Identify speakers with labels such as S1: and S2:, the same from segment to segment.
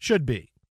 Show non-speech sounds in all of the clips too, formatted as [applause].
S1: should be.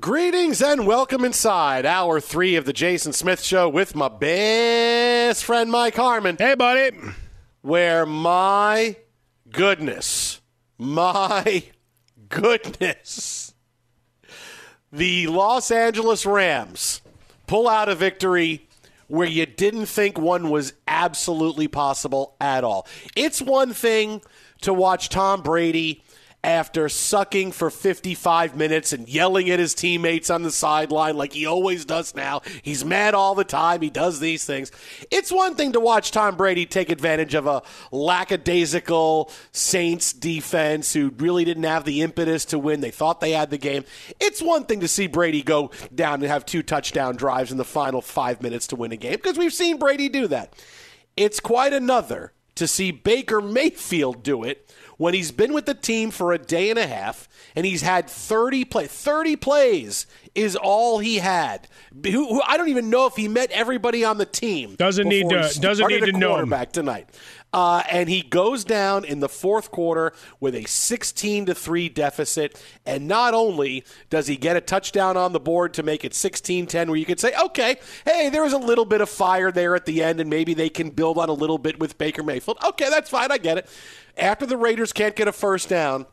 S2: Greetings and welcome inside hour three of the Jason Smith Show with my best friend Mike Harmon.
S1: Hey, buddy.
S2: Where my goodness, my goodness, the Los Angeles Rams pull out a victory where you didn't think one was absolutely possible at all. It's one thing to watch Tom Brady after sucking for 55 minutes and yelling at his teammates on the sideline like he always does now. He's mad all the time. He does these things. It's one thing to watch Tom Brady take advantage of a lackadaisical Saints defense who really didn't have the impetus to win. They thought they had the game. It's one thing to see Brady go down and have two touchdown drives in the final five minutes to win a game because we've seen Brady do that. It's quite another to see Baker Mayfield do it when he's been with the team for a day and a half and he's had 30 play 30 plays is all he had. Who, who, I don't even know if he met everybody on the team.
S1: Doesn't need to doesn't need to know him.
S2: back tonight. Uh, and he goes down in the fourth quarter with a 16 to 3 deficit. And not only does he get a touchdown on the board to make it 16 10, where you could say, okay, hey, there was a little bit of fire there at the end, and maybe they can build on a little bit with Baker Mayfield. Okay, that's fine. I get it after the Raiders can't get a first down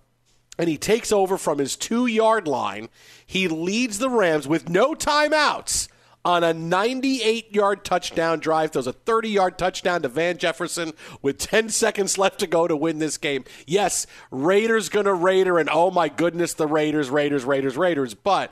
S2: and he takes over from his two yard line, he leads the Rams with no timeouts on a 98 yard touchdown drive. There was a 30 yard touchdown to Van Jefferson with 10 seconds left to go to win this game. Yes, Raiders going to Raider, and oh my goodness, the Raiders, Raiders, Raiders, Raiders. But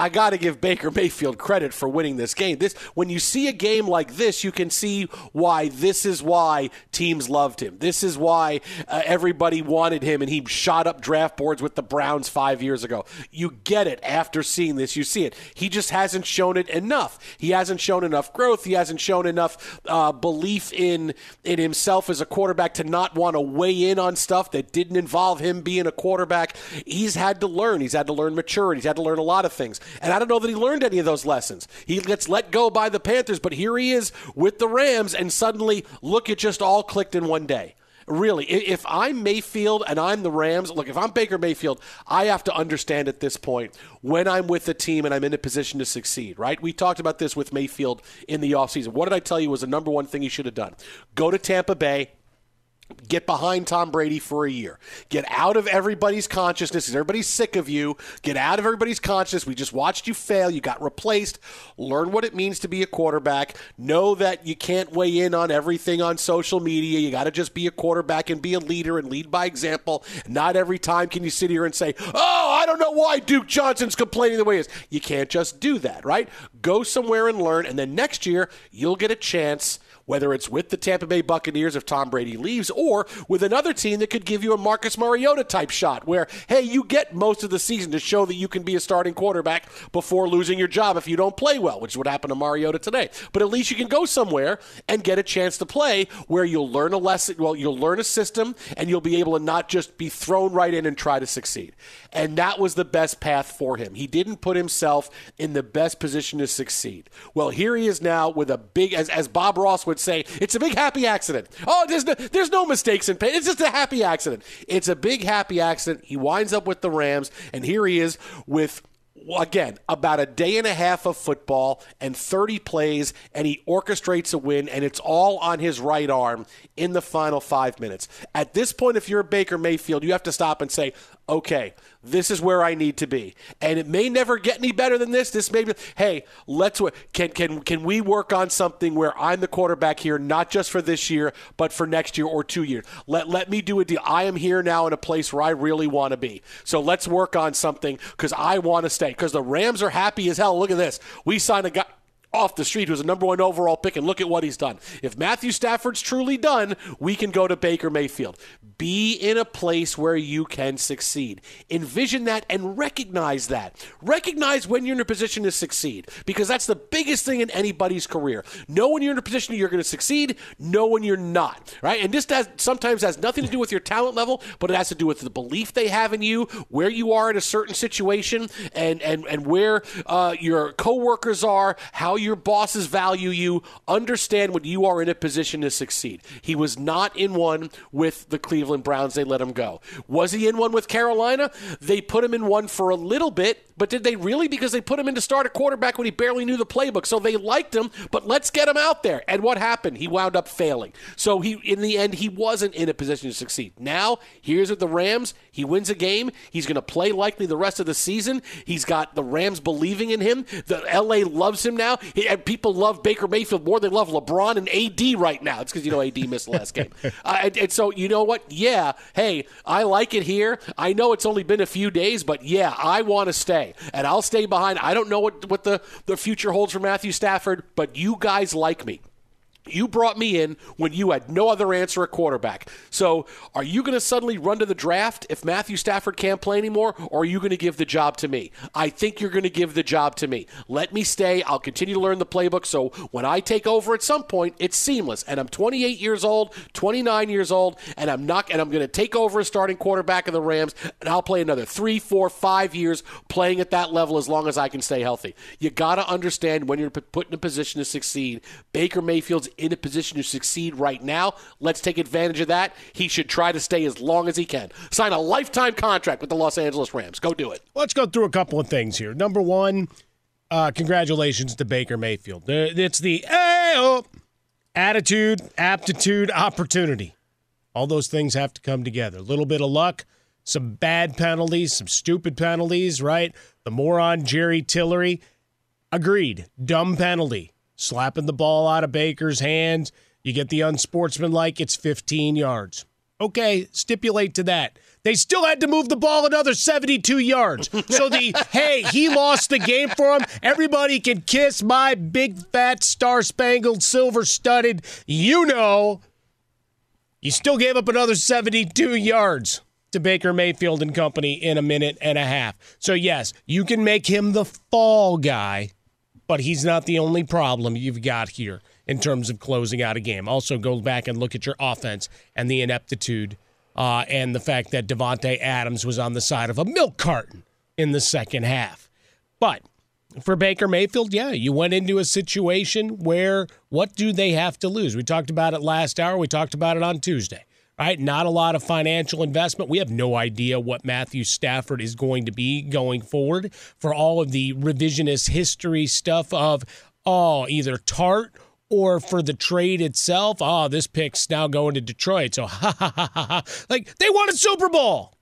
S2: I got to give Baker Mayfield credit for winning this game. This when you see a game like this, you can see why this is why teams loved him. This is why uh, everybody wanted him and he shot up draft boards with the Browns 5 years ago. You get it after seeing this. You see it. He just hasn't shown it enough. He hasn't shown enough growth. He hasn't shown enough uh, belief in in himself as a quarterback to not want to weigh in on stuff that didn't involve him being a quarterback. He's had to learn. He's had to learn maturity. He's had to learn a lot of things. And I don't know that he learned any of those lessons. He gets let go by the Panthers, but here he is with the Rams, and suddenly, look, it just all clicked in one day. Really, if I'm Mayfield and I'm the Rams, look, if I'm Baker Mayfield, I have to understand at this point when I'm with the team and I'm in a position to succeed, right? We talked about this with Mayfield in the offseason. What did I tell you was the number one thing he should have done? Go to Tampa Bay Get behind Tom Brady for a year. Get out of everybody's consciousness everybody's sick of you. Get out of everybody's consciousness. We just watched you fail. You got replaced. Learn what it means to be a quarterback. Know that you can't weigh in on everything on social media. You got to just be a quarterback and be a leader and lead by example. Not every time can you sit here and say, oh, I don't know why Duke Johnson's complaining the way he is. You can't just do that, right? Go somewhere and learn. And then next year, you'll get a chance – whether it's with the Tampa Bay Buccaneers if Tom Brady leaves or with another team that could give you a Marcus Mariota type shot where, hey, you get most of the season to show that you can be a starting quarterback before losing your job if you don't play well, which is what happened to Mariota today. But at least you can go somewhere and get a chance to play where you'll learn a lesson, well, you'll learn a system and you'll be able to not just be thrown right in and try to succeed. And that was the best path for him. He didn't put himself in the best position to succeed. Well, here he is now with a big, as, as Bob Ross would say, it's a big happy accident. Oh, there's no, there's no mistakes in pain. It's just a happy accident. It's a big happy accident. He winds up with the Rams, and here he is with again, about a day and a half of football and 30 plays, and he orchestrates a win, and it's all on his right arm in the final five minutes. At this point, if you're a Baker Mayfield, you have to stop and say, okay, this is where I need to be. And it may never get any better than this. This may be, hey, let's can can can we work on something where I'm the quarterback here, not just for this year, but for next year or two years. Let let me do a deal. I am here now in a place where I really want to be. So let's work on something because I want to stay. Because the Rams are happy as hell. Look at this. We signed a guy off the street who's a number one overall pick, and look at what he's done. If Matthew Stafford's truly done, we can go to Baker Mayfield. Be in a place where you can succeed. Envision that and recognize that. Recognize when you're in a position to succeed, because that's the biggest thing in anybody's career. Know when you're in a position you're going to succeed, know when you're not, right? And this has, sometimes has nothing to do with your talent level, but it has to do with the belief they have in you, where you are in a certain situation, and, and, and where uh, your coworkers are, how your bosses value you, understand when you are in a position to succeed. He was not in one with the Cleveland Browns. They let him go. Was he in one with Carolina? They put him in one for a little bit, but did they really? Because they put him in to start a quarterback when he barely knew the playbook. So they liked him, but let's get him out there. And what happened? He wound up failing. So he, in the end, he wasn't in a position to succeed. Now, here's at the Rams. He wins a game. He's going to play likely the rest of the season. He's got the Rams believing in him. The LA loves him now. He, and people love Baker Mayfield more than they love LeBron and AD right now. It's because you know AD missed the last game. [laughs] Uh, and, and so you know what? Yeah, hey, I like it here. I know it's only been a few days, but yeah, I want to stay and I'll stay behind. I don't know what, what the, the future holds for Matthew Stafford, but you guys like me. You brought me in when you had no other answer at quarterback. So, are you going to suddenly run to the draft if Matthew Stafford can't play anymore, or are you going to give the job to me? I think you're going to give the job to me. Let me stay. I'll continue to learn the playbook. So, when I take over at some point, it's seamless. And I'm 28 years old, 29 years old, and I'm not, and I'm going to take over as starting quarterback of the Rams, and I'll play another three, four, five years playing at that level as long as I can stay healthy. You got to understand when you're put in a position to succeed. Baker Mayfield's in a position to succeed right now. Let's take advantage of that. He should try to stay as long as he can. Sign a lifetime contract with the Los Angeles Rams. Go do it.
S3: Let's go through a couple of things here. Number one, uh, congratulations to Baker Mayfield. It's the oh, attitude, aptitude, opportunity. All those things have to come together. A little bit of luck, some bad penalties, some stupid penalties, right? The moron Jerry Tillery Agreed. Dumb penalty. Slapping the ball out of Baker's hands. You get the unsportsmanlike, it's 15 yards. Okay, stipulate to that. They still had to move the ball another 72 yards. So the, [laughs] hey, he lost the game for him. Everybody can kiss my big, fat, star spangled, silver studded, you know. You still gave up another 72 yards to Baker Mayfield and company in a minute and a half. So, yes, you can make him the fall guy, but he's not the only problem you've got here in terms of closing out a game. Also, go back and look at your offense and the ineptitude uh, and the fact that Davante Adams was on the side of a milk carton in the second half. But for Baker Mayfield, yeah, you went into a situation where what do they have to lose? We talked about it last hour. We talked about it on Tuesday. Right? Not a lot of financial investment. We have no idea what Matthew Stafford is going to be going forward for all of the revisionist history stuff of, oh, either Tart or for the trade itself. Oh, this pick's now going to Detroit. So, [laughs] ha ha ha ha ha. Like, they won a Super Bowl.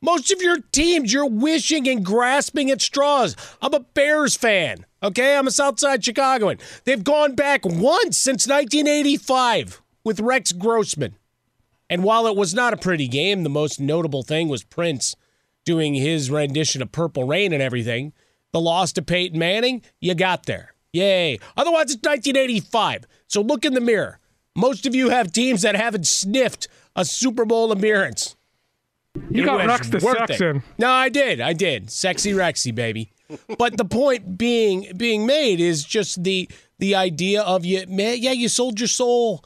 S3: Most of your teams, you're wishing and grasping at straws. I'm a Bears fan, okay? I'm a Southside Chicagoan. They've gone back once since 1985 with Rex Grossman. And while it was not a pretty game, the most notable thing was Prince doing his rendition of Purple Rain and everything. The loss to Peyton Manning, you got there. Yay. Otherwise, it's 1985. So look in the mirror. Most of you have teams that haven't sniffed a Super Bowl appearance.
S4: You
S3: It
S4: got Rex the. Saxon.
S3: No, I did. I did. Sexy Rexy, baby. [laughs] but the point being being made is just the the idea of you man, yeah, you sold your soul.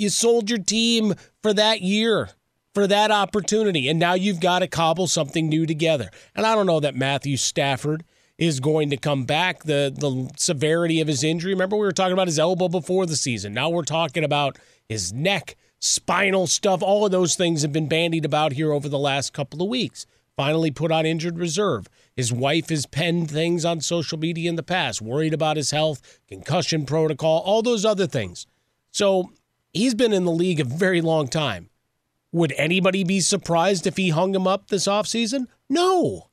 S3: You sold your team for that year, for that opportunity, and now you've got to cobble something new together. And I don't know that Matthew Stafford is going to come back. The the severity of his injury. Remember, we were talking about his elbow before the season. Now we're talking about his neck, spinal stuff. All of those things have been bandied about here over the last couple of weeks. Finally put on injured reserve. His wife has penned things on social media in the past, worried about his health, concussion protocol, all those other things. So he's been in the league a very long time. Would anybody be surprised if he hung him up this offseason? No.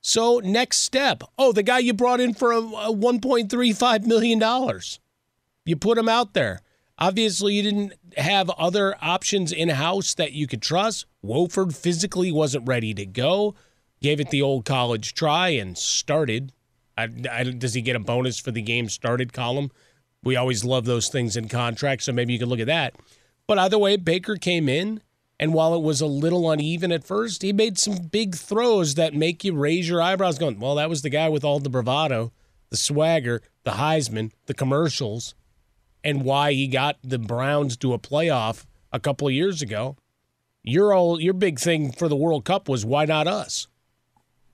S3: So next step. Oh, the guy you brought in for a, a $1.35 million. You put him out there. Obviously, you didn't have other options in house that you could trust. Wolford physically wasn't ready to go. Gave it the old college try and started. I, I, does he get a bonus for the game started column? We always love those things in contracts, so maybe you could look at that. But either way, Baker came in, and while it was a little uneven at first, he made some big throws that make you raise your eyebrows, going, "Well, that was the guy with all the bravado, the swagger, the Heisman, the commercials." and why he got the Browns to a playoff a couple of years ago. Your old, your big thing for the World Cup was why not us?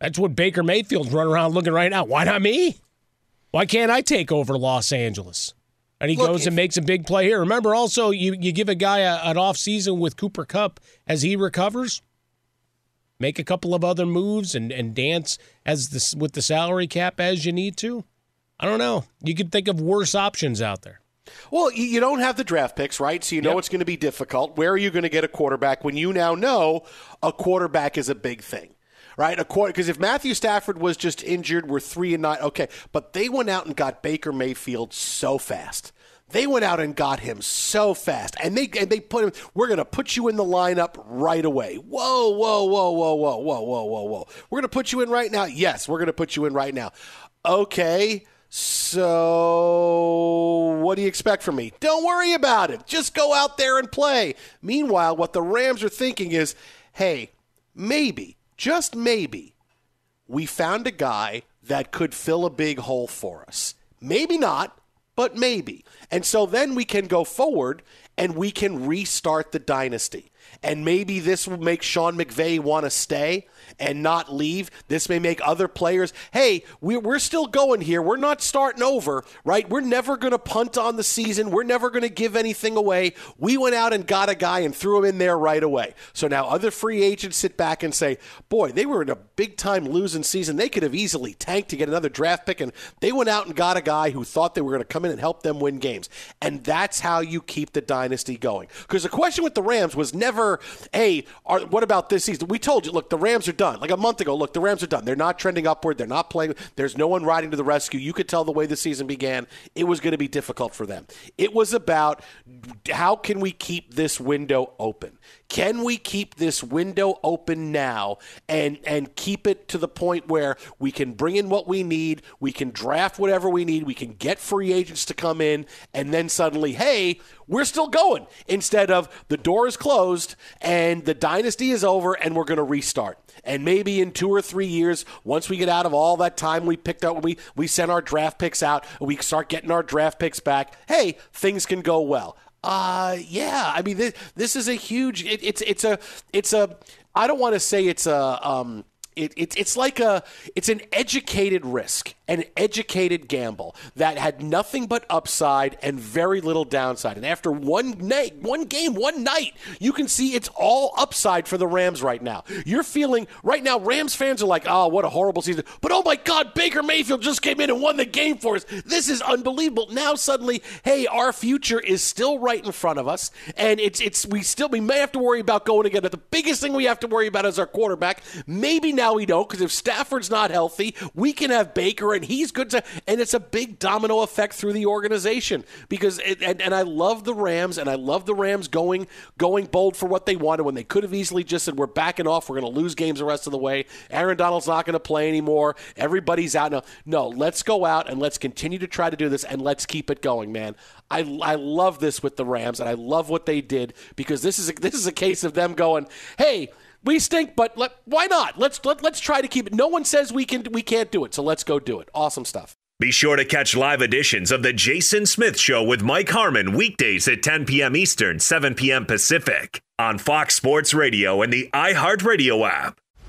S3: That's what Baker Mayfield's running around looking right now. Why not me? Why can't I take over Los Angeles? And he
S2: Look,
S3: goes and makes a big play here. Remember, also you you give a guy a, an off season with Cooper Kupp as he recovers. Make a couple of other moves and, and dance as this with the salary cap as you need to. I don't know. You could think of worse options out there.
S2: Well, you you don't have the draft picks, right? So you know
S3: Yep.
S2: it's going to be difficult. Where are you going to get a quarterback when you now know a quarterback is a big thing, right? A quarter because if Matthew Stafford was just injured, we're three and nine. Okay, but they went out and got Baker Mayfield so fast. They went out and got him so fast, and they and they put him. We're going to put you in the lineup right away. Whoa, whoa, whoa, whoa, whoa, whoa, whoa, whoa, whoa. We're going to put you in right now. Yes, we're going to put you in right now. Okay. So, what do you expect from me? Don't worry about it. Just go out there and play. Meanwhile, what the Rams are thinking is hey, maybe, just maybe, we found a guy that could fill a big hole for us. Maybe not, but maybe. And so then we can go forward and we can restart the dynasty. And maybe this will make Sean McVay want to stay and not leave. This may make other players, hey, we- we're still going here. We're not starting over, right? We're never going to punt on the season. We're never going to give anything away. We went out and got a guy and threw him in there right away. So now other free agents sit back and say, boy, they were in a big time losing season. They could have easily tanked to get another draft pick, and they went out and got a guy who thought they were going to come in and help them win games. And that's how you keep the dynasty going. Because the question with the Rams was never never, hey, are, what about this season? We told you, look, the Rams are done. Like a month ago, look, the Rams are done. They're not trending upward. They're not playing. There's no one riding to the rescue. You could tell the way the season began, it was going to be difficult for them. It was about how can we keep this window open? Can we keep this window open now and and keep it to the point where we can bring in what we need, we can draft whatever we need, we can get free agents to come in, and then suddenly, hey, we're still going instead of the door is closed and the dynasty is over and we're going to restart. And maybe in two or three years, once we get out of all that time we picked up we, we sent our draft picks out, we start getting our draft picks back, hey, things can go well. Uh, yeah. I mean, this, this is a huge. It, it's it's a it's a. I don't want to say it's a. Um, it, it, it's like a it's an educated risk an educated gamble that had nothing but upside and very little downside. And after one night one game one night you can see it's all upside for the rams right now. You're feeling right now rams fans are like oh what a horrible season. But oh my god baker mayfield just came in and won the game for us. This is unbelievable. Now suddenly hey our future is still right in front of us. And it's it's we still we may have to worry about going again. But the biggest thing we have to worry about is our quarterback. Maybe now we don't because if Stafford's not healthy, we can have Baker and he's good to, and it's a big domino effect through the organization because it, and, and I love the Rams and I love the Rams going going bold for what they wanted when they could have easily just said we're backing off, we're going to lose games the rest of the way. Aaron Donald's not going to play anymore. Everybody's out now. No, let's go out and let's continue to try to do this and let's keep it going, man. I, I love this with the Rams and I love what they did because this is a, this is a case of them going, hey we stink, but let, why not? Let's let, let's try to keep it. No one says we can we can't do it, so let's go do it. Awesome stuff.
S5: Be sure to catch live editions of the Jason Smith Show with Mike Harmon weekdays at 10 p.m. Eastern, 7 p.m. Pacific on Fox Sports Radio and the iHeartRadio app.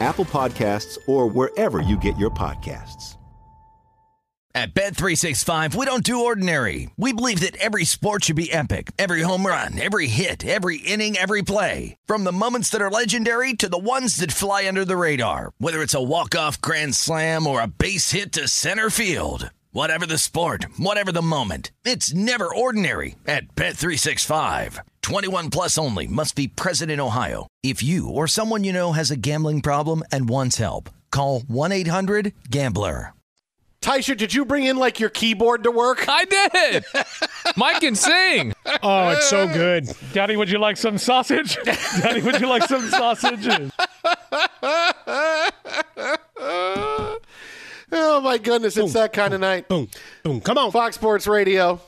S6: Apple Podcasts, or wherever you get your podcasts.
S7: At Bet365, we don't do ordinary. We believe that every sport should be epic. Every home run, every hit, every inning, every play. From the moments that are legendary to the ones that fly under the radar. Whether it's a walk-off grand slam or a base hit to center field. Whatever the sport, whatever the moment, it's never ordinary at Bet365. 21 plus only must be present in Ohio. If you or someone you know has a gambling problem and wants help, call 1-800-GAMBLER.
S2: Tysha, did you bring in like your keyboard to work?
S8: I did. [laughs] Mike can sing.
S3: Oh, it's so good.
S9: Daddy, would you like some sausage? [laughs] Daddy, would you like some sausage?
S2: Oh my goodness, it's that kind of night.
S3: Boom, boom. Come on.
S2: Fox Sports Radio,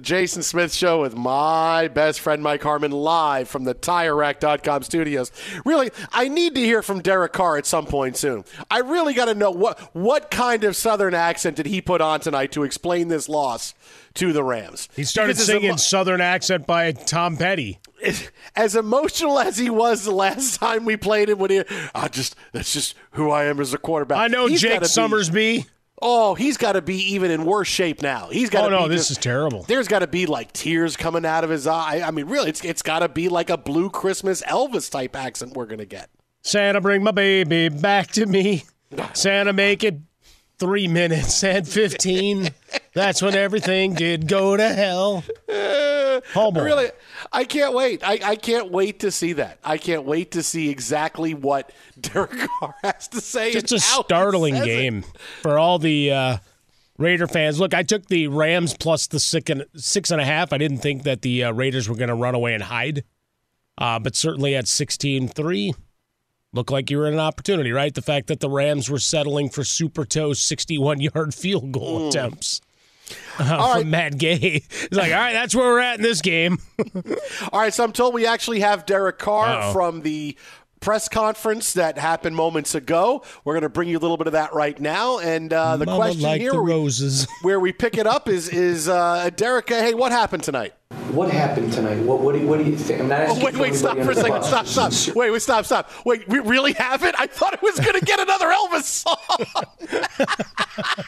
S2: the Jason Smith Show with my best friend Mike Harmon live from the TireRack.com studios. Really, I need to hear from Derek Carr at some point soon. I really got to know what what kind of Southern accent did he put on tonight to explain this loss to the Rams.
S3: He started
S2: Because
S3: singing Southern accent by Tom Petty. [laughs]
S2: as emotional as he was the last time we played him, when he, I just that's just who I am as a quarterback.
S3: I know
S2: He's
S3: Jake
S2: gotta be-
S3: Summersby.
S2: Oh, he's got to be even in worse shape now. He's got. To.
S3: Oh, no, this
S2: just-
S3: is terrible.
S2: There's got to be like tears coming out of his eye. I mean, really, it's it's got to be like a Blue Christmas Elvis type accent we're gonna get.
S3: Santa, bring my baby back to me. [laughs] Santa, make it three minutes and 15. That's when everything did go to hell. [laughs] Oh, boy.
S2: Really, I can't wait. I, I can't wait to see that. I can't wait to see exactly what [laughs] Derek Carr has to say.
S3: Just a
S2: and how he
S3: startling
S2: says it.
S3: game for all the uh, Raider fans. Look, I took the Rams plus the six and, six and a half. I didn't think that the uh, Raiders were going to run away and hide, uh, but certainly at 16 3, looked like you were in an opportunity, right? The fact that the Rams were settling for super toe 61 yard [laughs] field goal attempts. Uh, from Matt Gay. [laughs] It's like, all right, that's where we're at in this game.
S2: All right, so I'm told we actually have Derek Carr
S3: Uh-oh.
S2: from the press conference that happened moments ago. We're going to bring you a little bit of that right now. And uh, the
S3: Mama
S2: question
S3: like
S2: here,
S3: the
S2: where we-
S3: roses. [laughs]
S2: where we pick it up, is is uh, Derek? Hey, what happened tonight?
S10: What happened tonight? What, what, do, you, what do you think? I'm not
S2: Oh, wait, wait, stop for a second.
S10: bus.
S2: Stop, stop. Wait, wait, stop, stop. Wait, we really have it? I thought it was going to get another Elvis song. [laughs]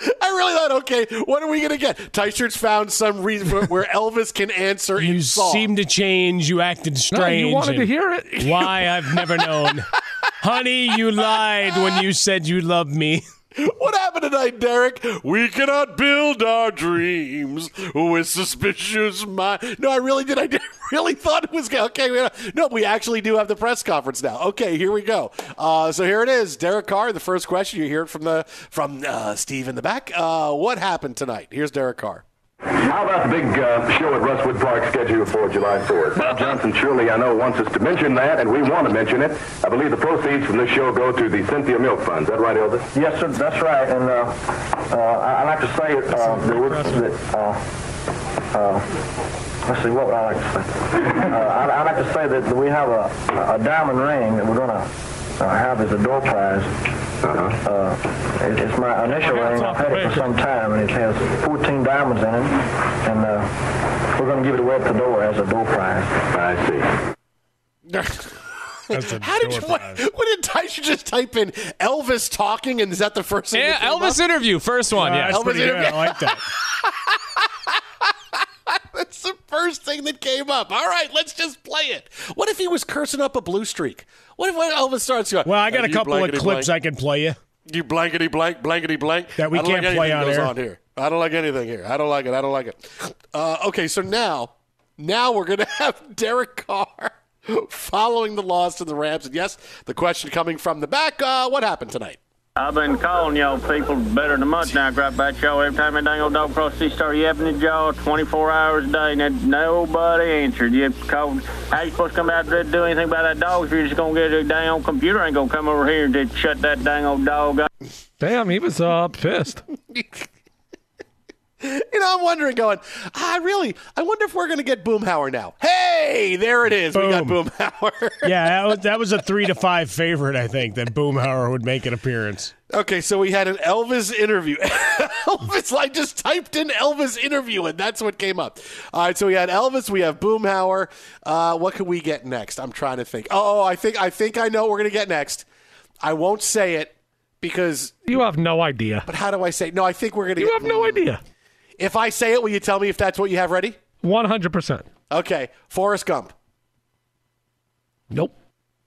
S2: [laughs] I really thought, okay, what are we going to get? T-shirts found some reason where- where [laughs] Elvis can answer in
S3: You
S2: song.
S3: seemed to change. You acted strange.
S9: You wanted to hear it.
S3: Why I've never known. [laughs] Honey, you lied when you said you loved me.
S2: What happened tonight, Derek? We cannot build our dreams with suspicious mind. No, I really did. I did, [laughs] really thought it was okay. We no, we actually do have the press conference now. Okay, here we go. Uh, so here it is, Derek Carr. The first question you hear it from the from uh, Steve in the back. Uh, what happened tonight? Here's Derek Carr.
S11: How about the big uh, show at Russwood Park scheduled for July 4th? Bob Johnson surely, I know, wants us to mention that, and we want to mention it. I believe the proceeds from this show go to the Cynthia Milk Fund. Is that right, Elvis?
S12: Yes, sir, that's right. And uh, uh, I- I'd like to say uh, that, we're, that uh, uh, let's see, what would I like to say? [laughs] Uh, I'd, I'd like to say that we have a, a diamond ring that we're going to uh, have as a door prize. Uh, it- it's my initial ring. I've had it for some time, and it has 14 diamonds in it. And uh, we're going to give it away at the door as a door prize.
S11: I see. [laughs]
S2: How did you? What, what did Tyson just type in? Elvis talking, and is that the first thing?
S8: Yeah, Elvis
S2: up?
S8: interview, first one.
S2: Uh,
S8: yeah,
S2: Elvis interview.
S3: I like that. [laughs]
S2: First thing that came up. All right, let's just play it. What if he was cursing up a blue streak? What if when Elvis starts going?
S3: Well, I got
S2: "Uh,
S3: a couple of clips
S2: blank,
S3: I can play you.
S2: You blankety blank, blankety blank.
S3: That we can't
S2: like
S3: play on
S2: goes
S3: air.
S2: on here. I don't like anything here. I don't like it. I don't like it. Uh, okay, so now, now we're gonna [laughs] have Derek Carr [laughs] following the loss to the Rams, and yes, the question coming from the back. Uh, what happened tonight?
S13: I've been calling y'all people better than a month now, crap about y'all. Every time that dang old dog across the sea start yapping at y'all 24 hours a day, and nobody answered. You called, how you supposed to come out there to do anything about that dog if you're just going to get a dang old computer ain't going to come over here and just shut that dang old dog up?
S9: Damn, he was uh, pissed. [laughs] [laughs]
S2: You know, I'm wondering, going, I really, I wonder if we're going to get Boomhauer now. Hey, there it is. We got
S3: Boom.
S2: Boomhauer. [laughs]
S3: Yeah, that was, that was a three to [laughs] five favorite, I think, that Boomhauer would make an appearance.
S2: Okay, so we had an Elvis interview. Elvis, I just typed in Elvis interview, and that's what came up. All right, so we had Elvis, we have Boomhauer. Uh, what can we get next? I'm trying to think. Oh, I think I think I know what we're gonna get next. I won't say it because.
S9: You have no idea.
S2: But how do I say? No, I think we're gonna.
S9: You
S2: get,
S9: have no idea.
S2: If I say it, will you tell me if that's what you have ready?
S9: One hundred percent.
S2: Okay, Forrest Gump.
S9: Nope.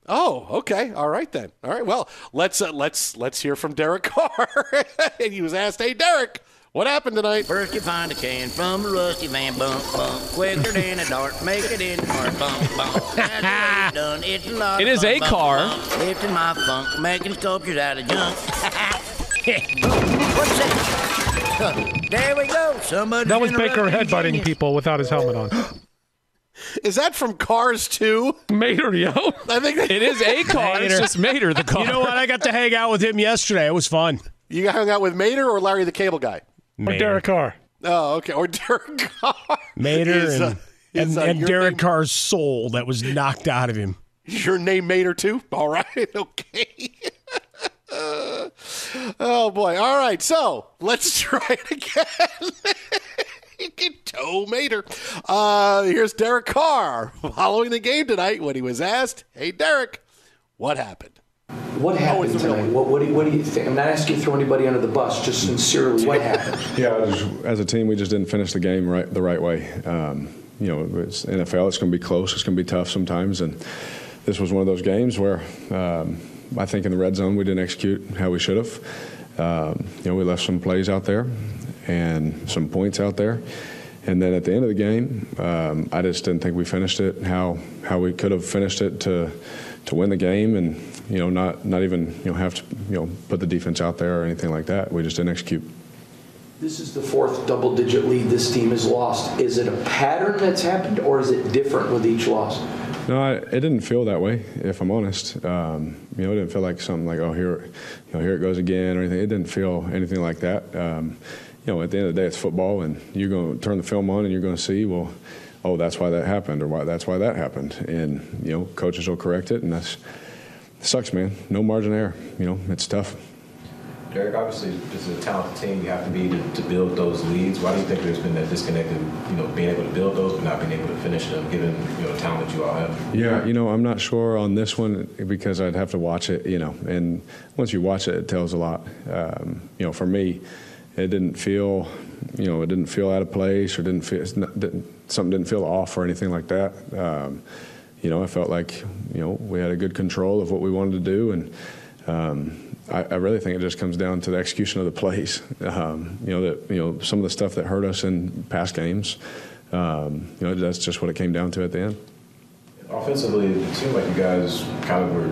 S2: Oh, okay. All right then. All right. Well, let's uh, let's let's hear from Derek [laughs] Carr. and he was asked, "Hey, Derek, what happened tonight?"
S14: First you find a can from a rusty van, bump, bump. Quicker than a dart, make it in the park, bump, bump. That's it's [laughs] done. It's a lot
S8: It
S14: of
S8: is
S14: fun,
S8: a
S14: bump,
S8: car.
S14: bump. Lifting my funk, making sculptures out of junk. [laughs] What's that? [laughs] there we go. Somebody.
S9: That was Baker headbutting people without his helmet on. [gasps]
S2: Is that from Cars 2?
S9: Mater, yo.
S2: I think
S8: It is a [laughs] car. It's
S3: Mater.
S8: just Mater, the car.
S3: You know what? I got to hang out with him yesterday. It was fun.
S2: You hung out with Mater or Larry the Cable Guy?
S9: Or Derek Carr.
S2: Oh, okay. Or [laughs] Derek Carr.
S3: Mater
S2: Is, uh,
S3: and,
S2: is,
S3: and,
S2: uh,
S3: and
S2: your
S3: Derek
S2: name-
S3: Carr's soul that was knocked out of him.
S2: Your name Mater too? All right. Okay. Oh boy. All right. So let's [laughs] try it again. [laughs] you can toe Mater. Uh, here's Derek Carr following the game tonight when he was asked, "Hey, Derek, what happened?"
S10: What happened tonight? What, what, do you, what do you think? I'm not asking you to throw anybody under the bus. Just sincerely, what happened? [laughs]
S15: Yeah, just, as a team, we just didn't finish the game right the right way. Um, you know, it's NFL. It's going to be close. It's going to be tough sometimes, and this was one of those games where um, I think in the red zone we didn't execute how we should have. Um, you know, we left some plays out there and some points out there, and then at the end of the game, um, I just didn't think we finished it how how we could have finished it to to win the game, and you know, not not even you know have to you know put the defense out there or anything like that. We just didn't execute.
S10: This is the fourth double digit lead this team has lost. Is it a pattern that's happened or is it different with each loss?
S15: No, I, it didn't feel that way. If I'm honest, um, you know, it didn't feel like something like, oh, here, you know, here it goes again or anything. It didn't feel anything like that. Um, you know, at the end of the day, it's football, and you're going to turn the film on, and you're going to see, well, oh, that's why that happened, or why that's why that happened, and you know, coaches will correct it, and that's sucks, man. No margin of error. You know, it's tough.
S16: Derek, obviously, this is a talented team. You have to be to, to build those leads. Why do you think there's been that disconnect in, you know, being able to build those but not being able to finish them, given you know the talent that you all have?
S15: Yeah, you know, I'm not sure on this one because I'd have to watch it, you know, and once you watch it, it tells a lot. Um, you know, for me, it didn't feel, you know, it didn't feel out of place or didn't feel didn't, something didn't feel off or anything like that. Um, you know, I felt like, you know, we had a good control of what we wanted to do, and um, I, I really think it just comes down to the execution of the plays. Um, you know, that you know some of the stuff that hurt us in past games. Um, you know, that's just what it came down to at the end.
S16: Offensively, it seemed like you guys kind of were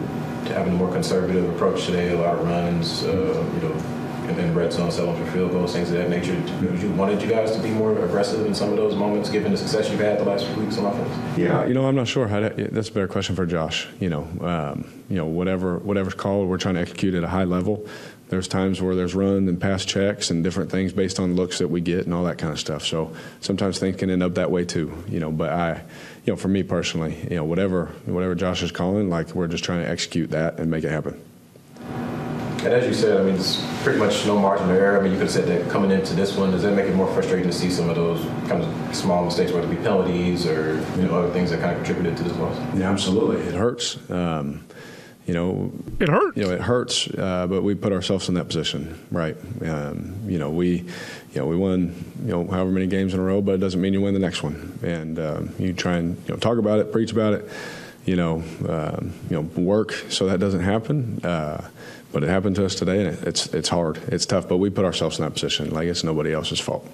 S16: having a more conservative approach today. A lot of runs, uh, you know, and red zone, settling for field goals, things of that nature. You wanted you guys to be more aggressive in some of those moments, given the success you've had the last few weeks on offense?
S15: Yeah, you know, I'm not sure. How to, that's a better question for Josh. You know, um, you know, whatever whatever's called, we're trying to execute at a high level. There's times where there's run and pass checks and different things based on looks that we get and all that kind of stuff. So sometimes things can end up that way too. You know, but I, you know, for me personally, you know, whatever whatever Josh is calling, like we're just trying to execute that and make it happen.
S16: And as you said, I mean, it's pretty much no margin of error. I mean, you could have said that coming into this one. Does that make it more frustrating to see some of those kind of small mistakes, whether it be penalties or you know other things that kind of contributed to this loss?
S15: Yeah, absolutely. It hurts. Um, you know,
S1: it hurts.
S15: You know, it hurts, uh, but we put ourselves in that position, right? Um, you know, we, you know, we won, you know, however many games in a row, but it doesn't mean you win the next one. And um, you try and you know talk about it, preach about it, you know, um, you know, work so that doesn't happen. Uh, but it happened to us today, and it's it's hard, it's tough. But we put ourselves in that position, like it's nobody else's fault.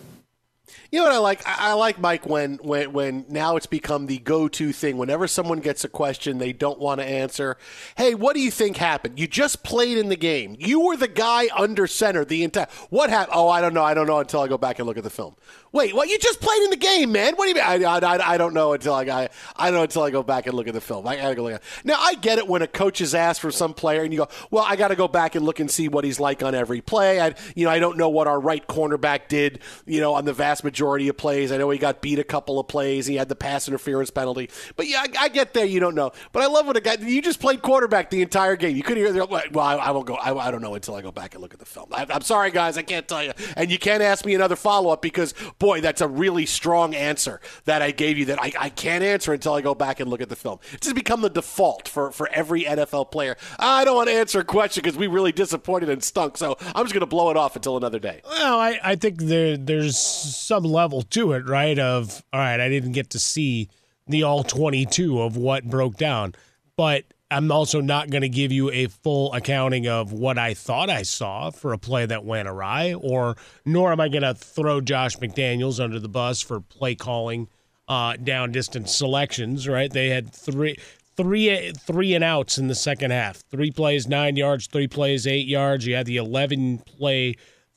S2: You know what I like? I like Mike when when when now it's become the go-to thing. Whenever someone gets a question they don't want to answer, hey, what do you think happened? You just played in the game. You were the guy under center the entire. What happened? Oh, I don't know. I don't know until I go back and look at the film. Wait, what? You just played in the game, man. What do you mean? I, I, I, don't know until I, I I don't know until I go back and look at the film. I gotta go look at. Now I get it when a coach is asked for some player and you go, well, I got to go back and look and see what he's like on every play. I you know I don't know what our right cornerback did. You know on the vast majority of plays. I know he got beat a couple of plays. He had the pass interference penalty. But yeah, I, I get there. You don't know. But I love when a guy you just played quarterback the entire game. You couldn't hear. Well, I, I will go. I, I don't know until I go back and look at the film. I, I'm sorry, guys. I can't tell you. And you can't ask me another follow up because boy, that's a really strong answer that I gave you that I, I can't answer until I go back and look at the film. It's become the default for, for every NFL player. I don't want to answer a question because we really disappointed and stunk, so I'm just going to blow it off until another day.
S3: Well, I, I think there there's some level to it, right? Of all right, I didn't get to see the all 22 of what broke down, but I'm also not going to give you a full accounting of what I thought I saw for a play that went awry, or nor am I going to throw Josh McDaniels under the bus for play calling uh, down distance selections. Right? They had three. Three three and outs in the second half. Three plays, nine yards. Three plays, eight yards. You had the eleven play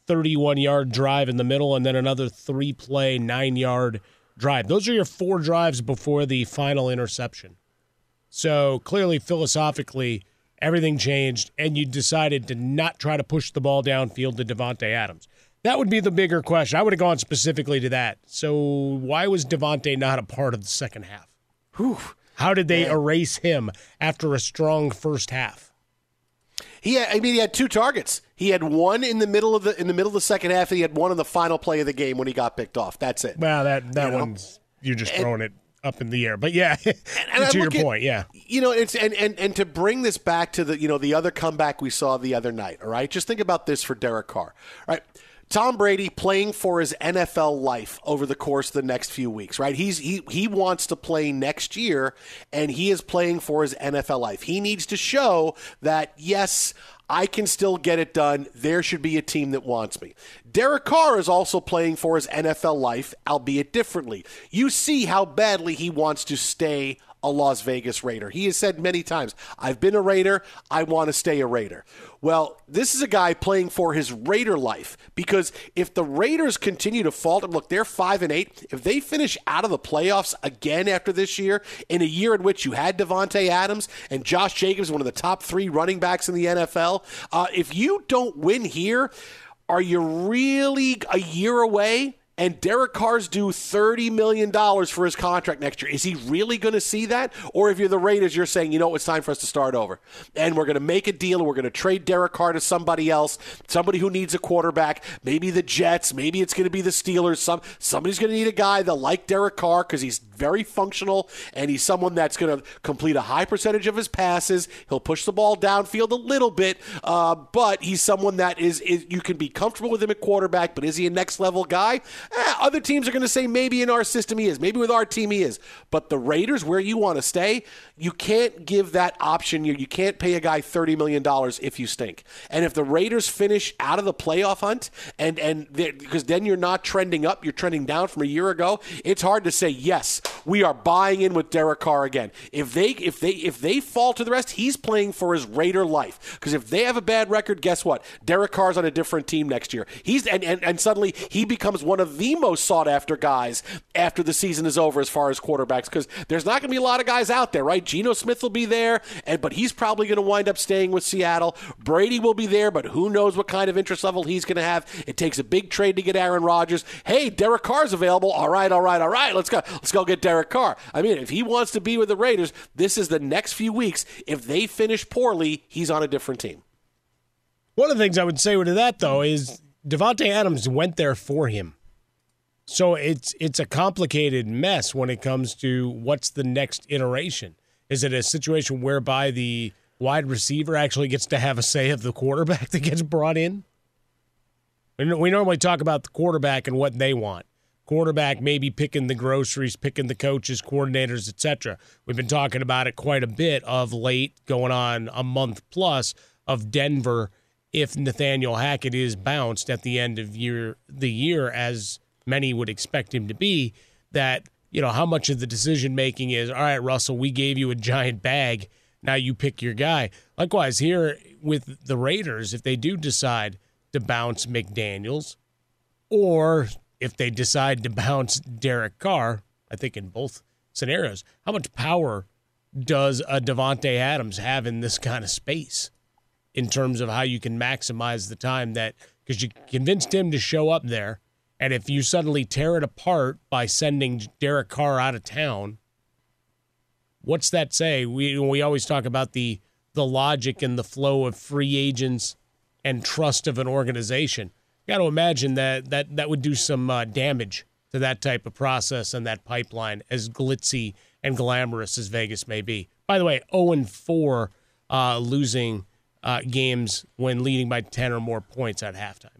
S3: 31 yard drive in the middle and then another three play, nine yard drive. Those are your four drives before the final interception. So clearly, philosophically, everything changed, and you decided to not try to push the ball downfield to Davante Adams. That would be the bigger question. I would have gone specifically to that. So why was Devontae not a part of the second half?
S2: Whew.
S3: How did they erase him after a strong first half?
S2: He had, I mean, he had two targets. He had one in the middle of the in the middle of the second half, and he had one on the final play of the game when he got picked off. That's it.
S3: Well, that that
S2: You know?
S3: one's you're just throwing it up in the air. But yeah, [laughs]
S2: and I
S3: to your
S2: at-
S3: point, yeah.
S2: You know, it's and, and and to bring this back to the you know the other comeback we saw the other night. All right, just think about this for Derek Carr. All right. Tom Brady playing for his NFL life over the course of the next few weeks, right? He's he he wants to play next year and he is playing for his NFL life. He needs to show that yes, I can still get it done. There should be a team that wants me. Derek Carr is also playing for his NFL life, albeit differently. You see how badly he wants to stay a Las Vegas Raider. He has said many times, I've been a Raider, I want to stay a Raider. Well, this is a guy playing for his Raider life because if the Raiders continue to falter, look, they're 5 and 8. If they finish out of the playoffs again after this year, in a year in which you had Davante Adams and Josh Jacobs, one of the top 3 running backs in the NFL, uh, if you don't win here, are you really a year away? And Derek Carr's due $30 million for his contract next year. Is he really going to see that? Or if you're the Raiders, you're saying, you know, it's time for us to start over. And we're going to make a deal and we're going to trade Derek Carr to somebody else, somebody who needs a quarterback, maybe the Jets, maybe it's going to be the Steelers. Some Somebody's going to need a guy that like Derek Carr because he's very functional and he's someone that's going to complete a high percentage of his passes. He'll push the ball downfield a little bit, uh, but he's someone that is, is you can be comfortable with him at quarterback. But is he a next level guy? Eh, other teams are going to say maybe in our system he is, maybe with our team he is. But the Raiders, where you want to stay, you can't give that option. You, you can't pay a guy thirty million dollars if you stink. And if the Raiders finish out of the playoff hunt, and and because then you're not trending up, you're trending down from a year ago. It's hard to say yes, we are buying in with Derek Carr again. If they if they if they fall to the rest, he's playing for his Raider life. Because if they have a bad record, guess what? Derek Carr's on a different team next year. He's and, and, and suddenly he becomes one of the most sought after guys after the season is over as far as quarterbacks. Because there's not going to be a lot of guys out there, right? Geno Smith will be there, and but he's probably going to wind up staying with Seattle. Brady will be there, but who knows what kind of interest level he's going to have? It takes a big trade to get Aaron Rodgers. Hey, Derek Carr's available. All right, all right, all right. Let's go. Let's go get Derek Carr. I mean, if he wants to be with the Raiders, this is the next few weeks. If they finish poorly, he's on a different team.
S3: One of the things I would say to that though is Davante Adams went there for him. So it's it's a complicated mess when it comes to what's the next iteration. Is it a situation whereby the wide receiver actually gets to have a say of the quarterback [laughs] that gets brought in? We normally talk about the quarterback and what they want. Quarterback maybe picking the groceries, picking the coaches, coordinators, etc. We've been talking about it quite a bit of late, going on a month plus of Denver. If Nathaniel Hackett is bounced at the end of year the year, as many would expect him to be, that you know how much of the decision making is all right, Russell. We gave you a giant bag. Now you pick your guy. Likewise here with the Raiders, if they do decide to bounce McDaniels, or if they decide to bounce Derek Carr, I think in both scenarios, how much power does a Davante Adams have in this kind of space in terms of how you can maximize the time that because you convinced him to show up there, and if you suddenly tear it apart by sending Derek Carr out of town, what's that say? We we always talk about the the logic and the flow of free agents and trust of an organization. Got to imagine that that that would do some uh, damage to that type of process and that pipeline, as glitzy and glamorous as Vegas may be. By the way, 0 and 4 uh, losing uh, games when leading by 10 or more points at halftime.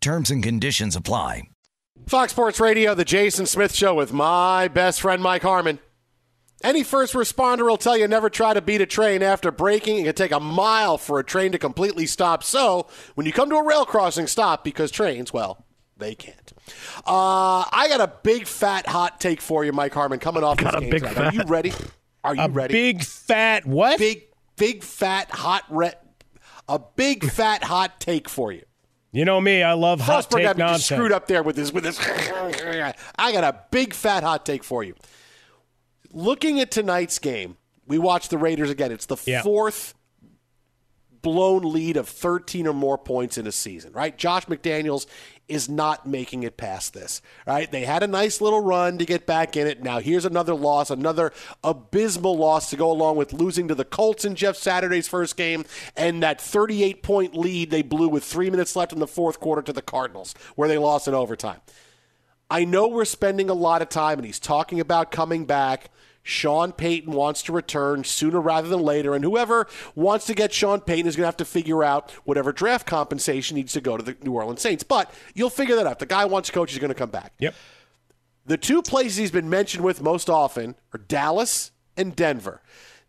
S7: Terms and conditions apply.
S2: Fox Sports Radio, the Jason Smith Show with my best friend Mike Harmon. Any first responder will tell you never try to beat a train after braking. It can take a mile for a train to completely stop. So when you come to a rail crossing, stop because trains, well, they can't. Uh, I got a big fat hot take for you, Mike Harmon, coming off
S3: Got
S2: this
S3: a
S2: game
S3: big
S2: tonight.
S3: fat-
S2: Are you ready? Are you
S3: A
S2: ready?
S3: big fat what?
S2: Big big fat hot re- a big fat hot take for you.
S3: You know me, I love hot
S2: Frostberg
S3: take
S2: got me
S3: nonsense.
S2: screwed up there with this with this. [laughs] I got a big fat hot take for you. Looking at tonight's game, we watched the Raiders again. It's the
S3: Yeah.
S2: fourth blown lead of 13 or more points in a season, right? Josh McDaniels is not making it past this, right? They had a nice little run to get back in it. Now here's another loss, another abysmal loss to go along with losing to the Colts in Jeff Saturday's first game and that 38 point lead they blew with three minutes left in the fourth quarter to the Cardinals, where they lost in overtime. I know we're spending a lot of time, and he's talking about coming back. Sean Payton wants to return sooner rather than later, and whoever wants to get Sean Payton is going to have to figure out whatever draft compensation needs to go to the New Orleans Saints. But you'll figure that out. The guy wants to coach, he's going to come back.
S3: Yep.
S2: The two places he's been mentioned with most often are Dallas and Denver.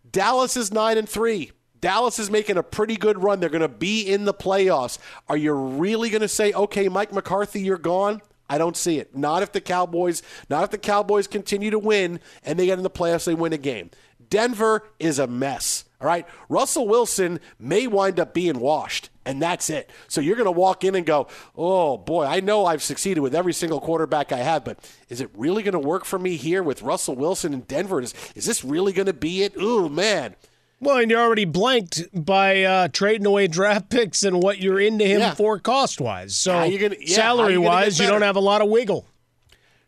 S2: Dallas is 9 and 3. Dallas is making a pretty good run. They're going to be in the playoffs. Are you really going to say, "Okay, Mike McCarthy, you're gone"? I don't see it. Not if the Cowboys, not if the Cowboys continue to win and they get in the playoffs, they win a game. Denver is a mess. All right. Russell Wilson may wind up being washed, and that's it. So you're going to walk in and go, oh boy, I know I've succeeded with every single quarterback I have, but is it really going to work for me here with Russell Wilson in Denver? Is, is this really going to be it? Ooh, man.
S3: Well, and you're already blanked by uh, trading away draft picks and what you're into him
S2: Yeah.
S3: for cost wise. So
S2: yeah,
S3: salary
S2: you
S3: wise, you don't have a lot of wiggle.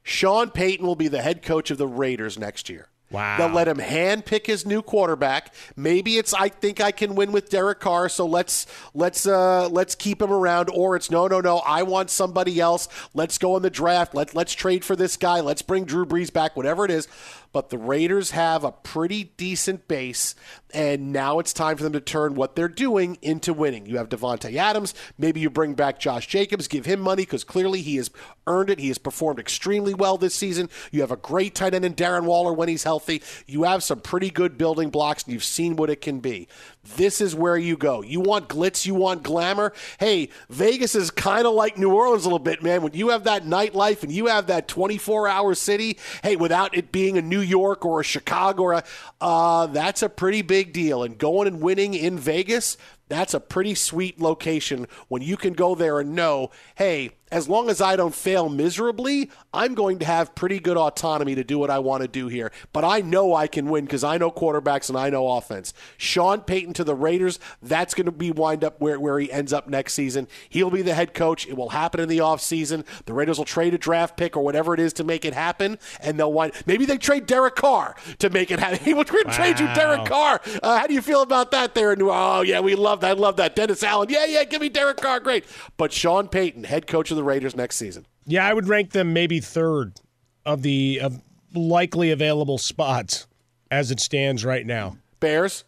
S2: Sean Payton will be the head coach of the Raiders next year.
S3: Wow.
S2: They'll let him hand pick his new quarterback. Maybe it's I think I can win with Derek Carr, so let's let's uh, let's keep him around. Or it's no no no, I want somebody else. Let's go in the draft. Let let's trade for this guy. Let's bring Drew Brees back. Whatever it is. But the Raiders have a pretty decent base, and now it's time for them to turn what they're doing into winning. You have Davante Adams. Maybe you bring back Josh Jacobs, give him money because clearly he has earned it. He has performed extremely well this season. You have a great tight end in Darren Waller when he's healthy. You have some pretty good building blocks, and you've seen what it can be. This is where you go. You want glitz, you want glamour. Hey, Vegas is kind of like New Orleans a little bit, man. When you have that nightlife and you have that 24 hour city, hey, without it being a New York or a Chicago or a, uh, that's a pretty big deal. And going and winning in Vegas, That's a pretty sweet location when you can go there and know, hey, as long as I don't fail miserably, I'm going to have pretty good autonomy to do what I want to do here. But I know I can win because I know quarterbacks and I know offense. Sean Payton to the Raiders, that's going to be wind up where, where he ends up next season. He'll be the head coach. It will happen in the offseason. The Raiders will trade a draft pick or whatever it is to make it happen, and they'll wind. Maybe they trade Derek Carr to make it happen. [laughs] He would trade you Derek Carr. Uh, how do you feel about that there? Oh, yeah, we love that. I love that. Dennis Allen. Yeah, yeah, give me Derek Carr. Great. But Sean Payton, head coach of the Raiders next season.
S3: Yeah, I would rank them maybe third of the of likely available spots as it stands right now.
S2: Bears.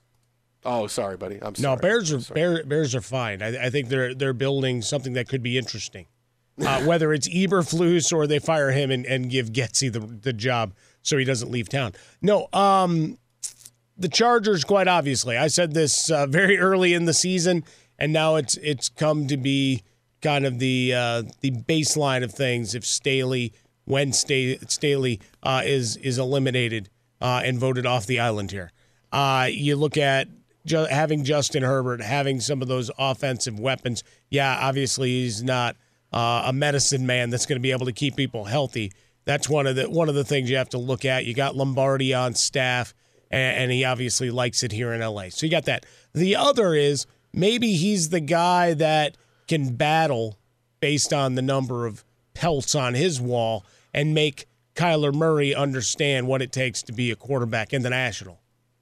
S2: Oh, sorry, buddy. I'm sorry.
S3: No, Bears are Bear, Bears are fine. I, I, think they're they're building something that could be interesting. Uh, [laughs] whether it's Eberflus or they fire him and, and give Getsy the the job so he doesn't leave town. No, um, the Chargers. Quite obviously, I said this uh, very [laughs] early in the season, and now it's it's come to be kind of the uh, the baseline of things. If Staley, when Staley uh, is is eliminated uh, and voted off the island here, uh, you look at ju- having Justin Herbert, having some of those offensive weapons. Yeah, obviously he's not uh, a medicine man that's going to be able to keep people healthy. That's one of the one of the things you have to look at. You got Lombardi on staff, and, and he obviously likes it here in LA. So you got that. The other is maybe he's the guy that can battle based on the number of pelts on his wall and make Kyler Murray understand what it takes to be a quarterback in the National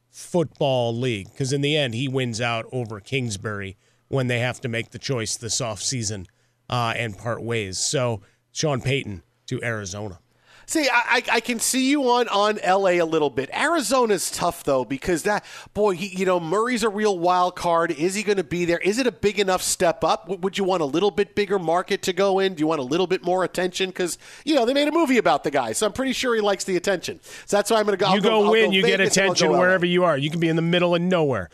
S3: Football League. Because in the end, he wins out over Kingsbury when they have to make the choice this offseason uh, and part ways. So, Sean Payton to Arizona.
S2: See, I, I can see you on, on LA a little bit. Arizona's tough though because that boy, he, you know, Murray's a real wild card. Is he going to be there? Is it a big enough step up? Would you want a little bit bigger market to go in? Do you want a little bit more attention? Because you know they made a movie about the guy, so I'm pretty sure he likes the attention. So that's why I'm going to go.
S3: You
S2: go,
S3: go win,
S2: go
S3: you get attention wherever you are. You can be in the middle of nowhere.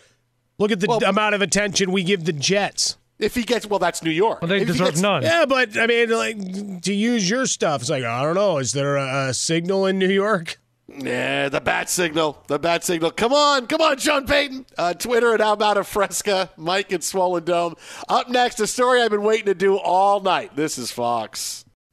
S3: Look at the well, amount of attention we give the Jets.
S2: If he gets, well, that's New York.
S9: Well, they
S2: if
S9: deserve
S2: gets,
S9: none.
S3: Yeah, but I mean, like to use your stuff, it's like I don't know. Is there a, a signal in New York?
S2: Yeah, the bat signal. The bat signal. Come on, come on, Sean Payton. Uh, Twitter at How About a Fresca, Mike at Swollen Dome. Up next, a story I've been waiting to do all night. This is Fox.